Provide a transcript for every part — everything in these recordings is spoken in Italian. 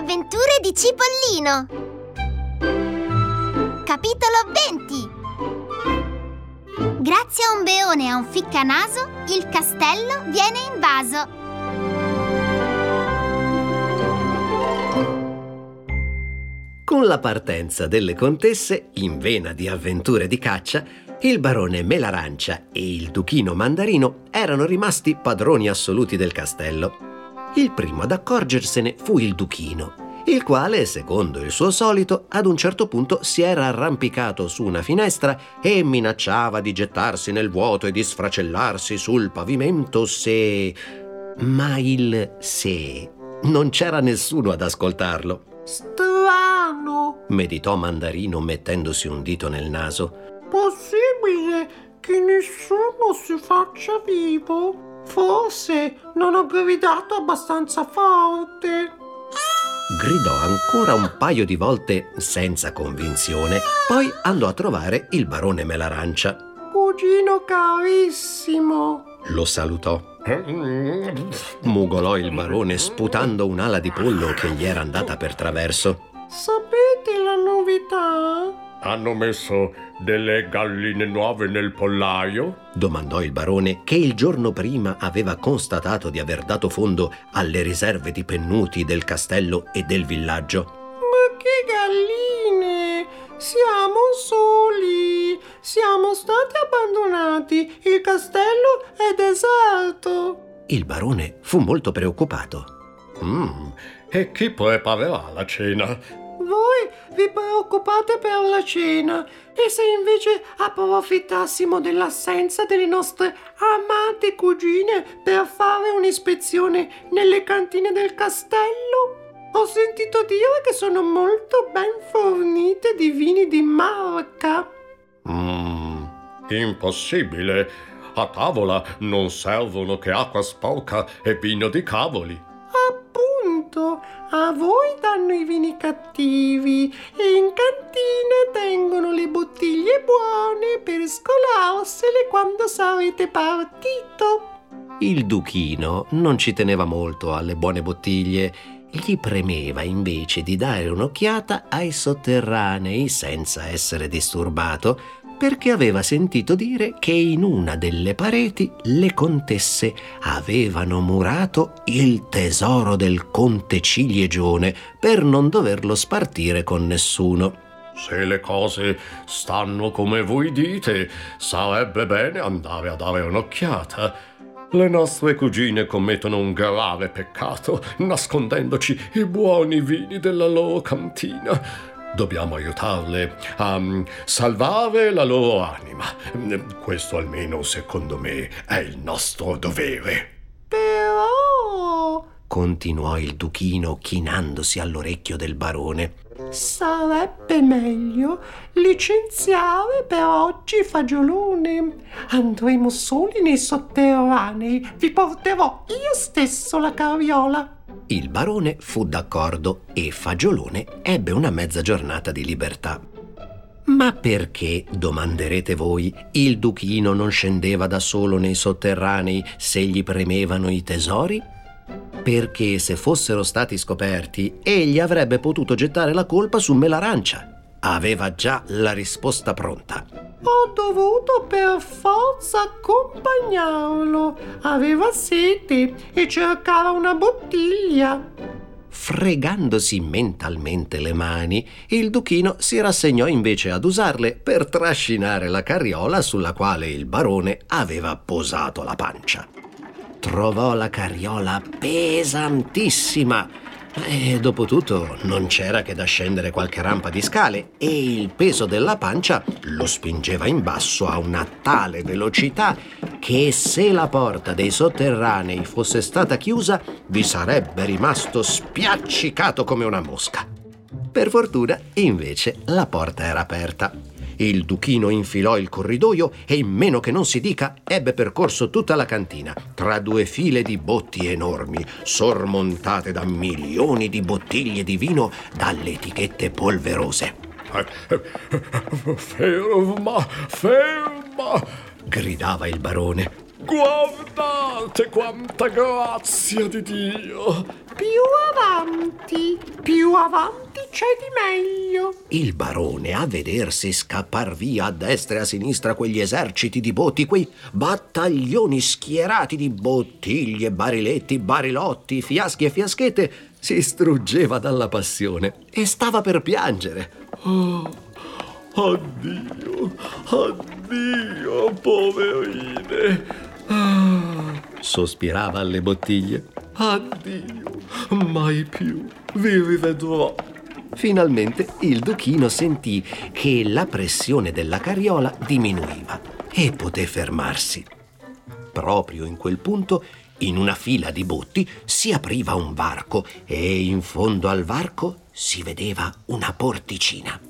avventure di Cipollino. Capitolo 20 Grazie a un beone e a un ficcanaso, il castello viene invaso. Con la partenza delle contesse, in vena di avventure di caccia, il barone Melarancia e il duchino Mandarino erano rimasti padroni assoluti del castello. Il primo ad accorgersene fu il duchino, il quale, secondo il suo solito, ad un certo punto si era arrampicato su una finestra e minacciava di gettarsi nel vuoto e di sfracellarsi sul pavimento se... Ma il se non c'era nessuno ad ascoltarlo. Strano, meditò Mandarino mettendosi un dito nel naso possibile che nessuno si faccia vivo? Forse non ho gridato abbastanza forte. Gridò ancora un paio di volte senza convinzione, poi andò a trovare il barone Melarancia. Cugino carissimo, lo salutò. Mugolò il barone sputando un'ala di pollo che gli era andata per traverso. Sapete la novità? Hanno messo delle galline nuove nel pollaio? domandò il barone, che il giorno prima aveva constatato di aver dato fondo alle riserve di pennuti del castello e del villaggio. Ma che galline! Siamo soli! Siamo stati abbandonati! Il castello è deserto! Il barone fu molto preoccupato. Mm, e chi preparerà la cena? Voi vi preoccupate per la cena e se invece approfittassimo dell'assenza delle nostre amate cugine per fare un'ispezione nelle cantine del castello? Ho sentito dire che sono molto ben fornite di vini di marca. Mmm, impossibile. A tavola non servono che acqua sporca e vino di cavoli appunto, a voi danno i vini cattivi e in cantina tengono le bottiglie buone per scolarsele quando sarete partito. Il duchino non ci teneva molto alle buone bottiglie. Gli premeva invece di dare un'occhiata ai sotterranei senza essere disturbato perché aveva sentito dire che in una delle pareti le contesse avevano murato il tesoro del conte Ciliegione per non doverlo spartire con nessuno. Se le cose stanno come voi dite, sarebbe bene andare a dare un'occhiata. Le nostre cugine commettono un grave peccato nascondendoci i buoni vini della loro cantina. Dobbiamo aiutarle a mm, salvare la loro anima. Questo almeno, secondo me, è il nostro dovere. Però, continuò il duchino chinandosi all'orecchio del barone, sarebbe meglio licenziare per oggi Fagiolone. Andremo soli nei sotterranei. Vi porterò io stesso la carriola. Il barone fu d'accordo e Fagiolone ebbe una mezza giornata di libertà. Ma perché, domanderete voi, il duchino non scendeva da solo nei sotterranei se gli premevano i tesori? Perché se fossero stati scoperti, egli avrebbe potuto gettare la colpa su Melarancia. Aveva già la risposta pronta. Ho dovuto per forza accompagnarlo. Aveva sete e cercava una bottiglia. Fregandosi mentalmente le mani, il duchino si rassegnò invece ad usarle per trascinare la carriola sulla quale il barone aveva posato la pancia. Trovò la carriola pesantissima e dopo tutto non c'era che da scendere qualche rampa di scale e il peso della pancia lo spingeva in basso a una tale velocità che se la porta dei sotterranei fosse stata chiusa vi sarebbe rimasto spiaccicato come una mosca. Per fortuna, invece, la porta era aperta il duchino infilò il corridoio e in meno che non si dica ebbe percorso tutta la cantina, tra due file di botti enormi, sormontate da milioni di bottiglie di vino dalle etichette polverose. Ferma, ferma! gridava il barone. Guardate! Quanta grazia di Dio! Più avanti, più avanti c'è di meglio. Il barone, a vedersi scappar via a destra e a sinistra quegli eserciti di botti, quei battaglioni schierati di bottiglie, bariletti, barilotti, fiaschi e fiaschette, si struggeva dalla passione e stava per piangere. Oh, addio, addio, poverine. Sospirava alle bottiglie. Addio, mai più vi rivedrò. Finalmente il duchino sentì che la pressione della carriola diminuiva e poté fermarsi. Proprio in quel punto, in una fila di botti, si apriva un varco e in fondo al varco si vedeva una porticina.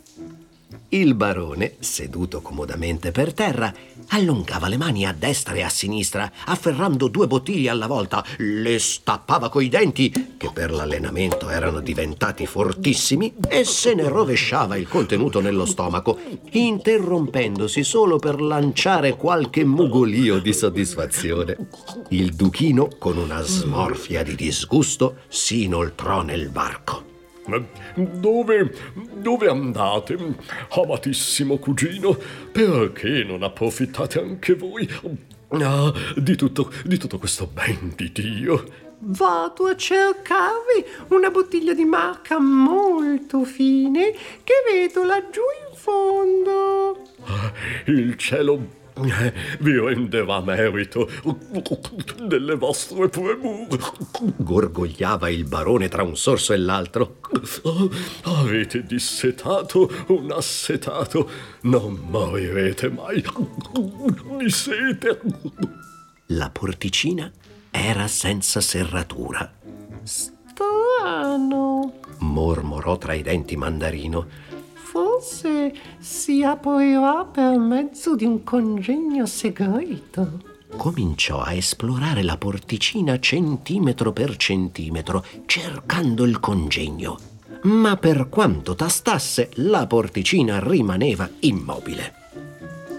Il barone, seduto comodamente per terra, allungava le mani a destra e a sinistra, afferrando due bottiglie alla volta, le stappava coi denti, che per l'allenamento erano diventati fortissimi, e se ne rovesciava il contenuto nello stomaco, interrompendosi solo per lanciare qualche mugolio di soddisfazione. Il duchino, con una smorfia di disgusto, si inoltrò nel varco. Dove, dove andate, amatissimo cugino? Perché non approfittate anche voi ah, di, tutto, di tutto questo ben di Dio? Vado a cercarvi una bottiglia di marca molto fine che vedo laggiù in fondo. Ah, il cielo vi renderà merito delle vostre premure. Gorgogliava il barone tra un sorso e l'altro. Avete dissetato un assetato. Non morirete mai di sete. La porticina era senza serratura. Strano, mormorò tra i denti Mandarino forse si aprirà per mezzo di un congegno segreto. Cominciò a esplorare la porticina centimetro per centimetro, cercando il congegno. Ma per quanto tastasse, la porticina rimaneva immobile.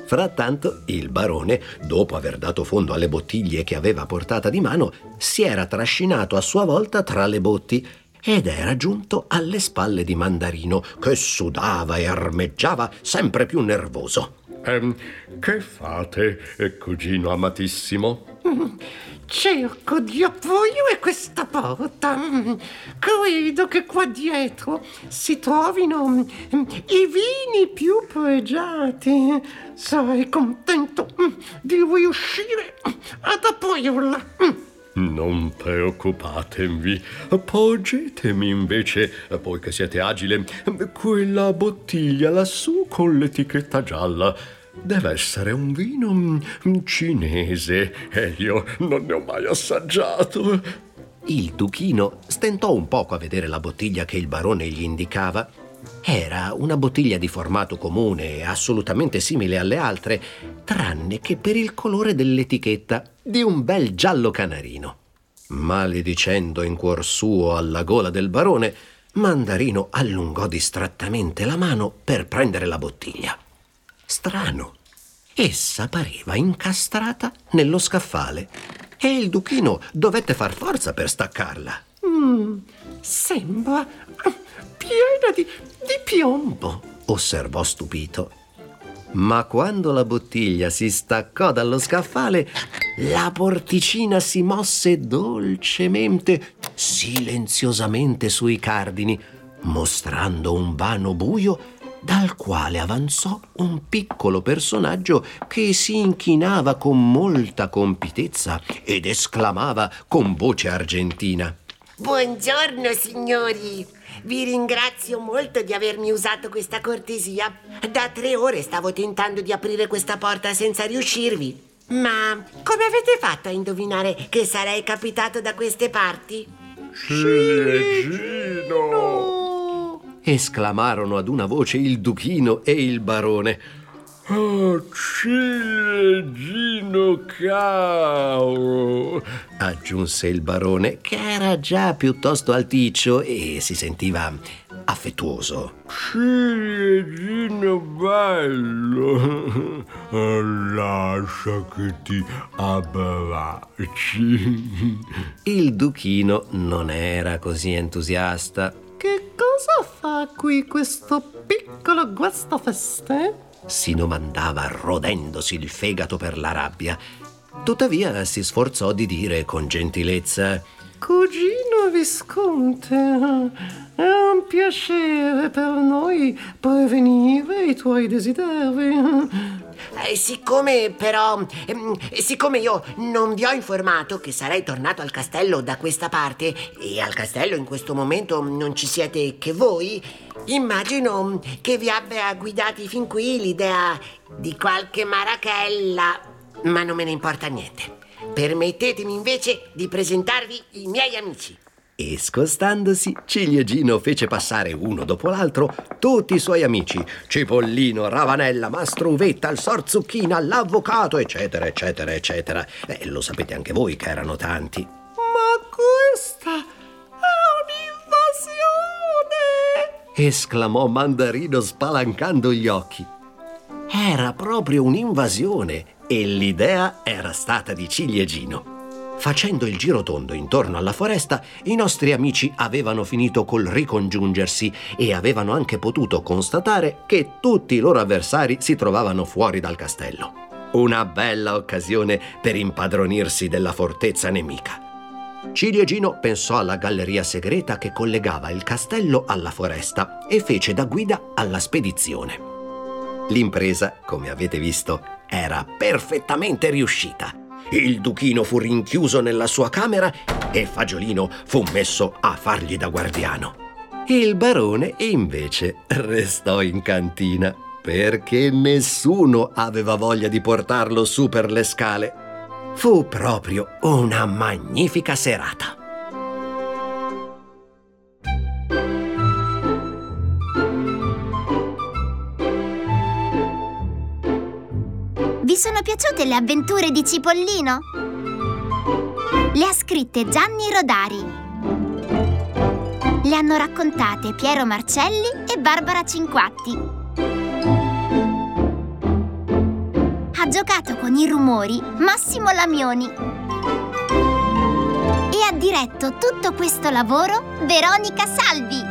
Frattanto il barone, dopo aver dato fondo alle bottiglie che aveva portata di mano, si era trascinato a sua volta tra le botti ed era giunto alle spalle di Mandarino, che sudava e armeggiava sempre più nervoso. Ehm, che fate, eh, cugino amatissimo? cerco di aprire questa porta. Credo che qua dietro si trovino mm, i vini più pregiati. Sarei contento mm, di riuscire ad aprirla. Non preoccupatevi, porgetemi invece, poiché siete agile, quella bottiglia lassù con l'etichetta gialla. Deve essere un vino cinese e io non ne ho mai assaggiato. Il duchino stentò un poco a vedere la bottiglia che il barone gli indicava era una bottiglia di formato comune, assolutamente simile alle altre, tranne che per il colore dell'etichetta, di un bel giallo canarino. Maledicendo in cuor suo alla gola del barone, Mandarino allungò distrattamente la mano per prendere la bottiglia. Strano. Essa pareva incastrata nello scaffale e il duchino dovette far forza per staccarla. Mm, sembra piena di, di piombo, osservò stupito. Ma quando la bottiglia si staccò dallo scaffale, la porticina si mosse dolcemente, silenziosamente sui cardini, mostrando un vano buio dal quale avanzò un piccolo personaggio che si inchinava con molta compitezza ed esclamava con voce argentina. Buongiorno signori! Vi ringrazio molto di avermi usato questa cortesia. Da tre ore stavo tentando di aprire questa porta senza riuscirvi. Ma come avete fatto a indovinare che sarei capitato da queste parti? Ciliegino! esclamarono ad una voce il duchino e il barone. Oh, ciliegino caro! aggiunse il barone, che era già piuttosto alticcio e si sentiva affettuoso. Ciliegino bello, lascia che ti abbracci. Il duchino non era così entusiasta. Che cosa fa qui questo piccolo guastafeste? Si domandava rodendosi il fegato per la rabbia. Tuttavia si sforzò di dire con gentilezza Cugino Visconte, è un piacere per noi prevenire i tuoi desideri. Eh, siccome però, ehm, siccome io non vi ho informato che sarei tornato al castello da questa parte e al castello in questo momento non ci siete che voi, immagino che vi abbia guidati fin qui l'idea di qualche marachella, ma non me ne importa niente. Permettetemi invece di presentarvi i miei amici. E scostandosi, Ciliegino fece passare uno dopo l'altro tutti i suoi amici: Cipollino, Ravanella, Mastruvetta, il Sorzucchina, l'avvocato, eccetera, eccetera, eccetera. Eh, lo sapete anche voi che erano tanti. Esclamò Mandarino spalancando gli occhi. Era proprio un'invasione e l'idea era stata di Ciliegino. Facendo il giro tondo intorno alla foresta, i nostri amici avevano finito col ricongiungersi e avevano anche potuto constatare che tutti i loro avversari si trovavano fuori dal castello. Una bella occasione per impadronirsi della fortezza nemica. Ciliegino pensò alla galleria segreta che collegava il castello alla foresta e fece da guida alla spedizione. L'impresa, come avete visto, era perfettamente riuscita. Il duchino fu rinchiuso nella sua camera e Fagiolino fu messo a fargli da guardiano. Il barone invece restò in cantina perché nessuno aveva voglia di portarlo su per le scale. Fu proprio una magnifica serata. Vi sono piaciute le avventure di Cipollino? Le ha scritte Gianni Rodari. Le hanno raccontate Piero Marcelli e Barbara Cinquatti. Giocato con i rumori Massimo Lamioni. E ha diretto tutto questo lavoro Veronica Salvi.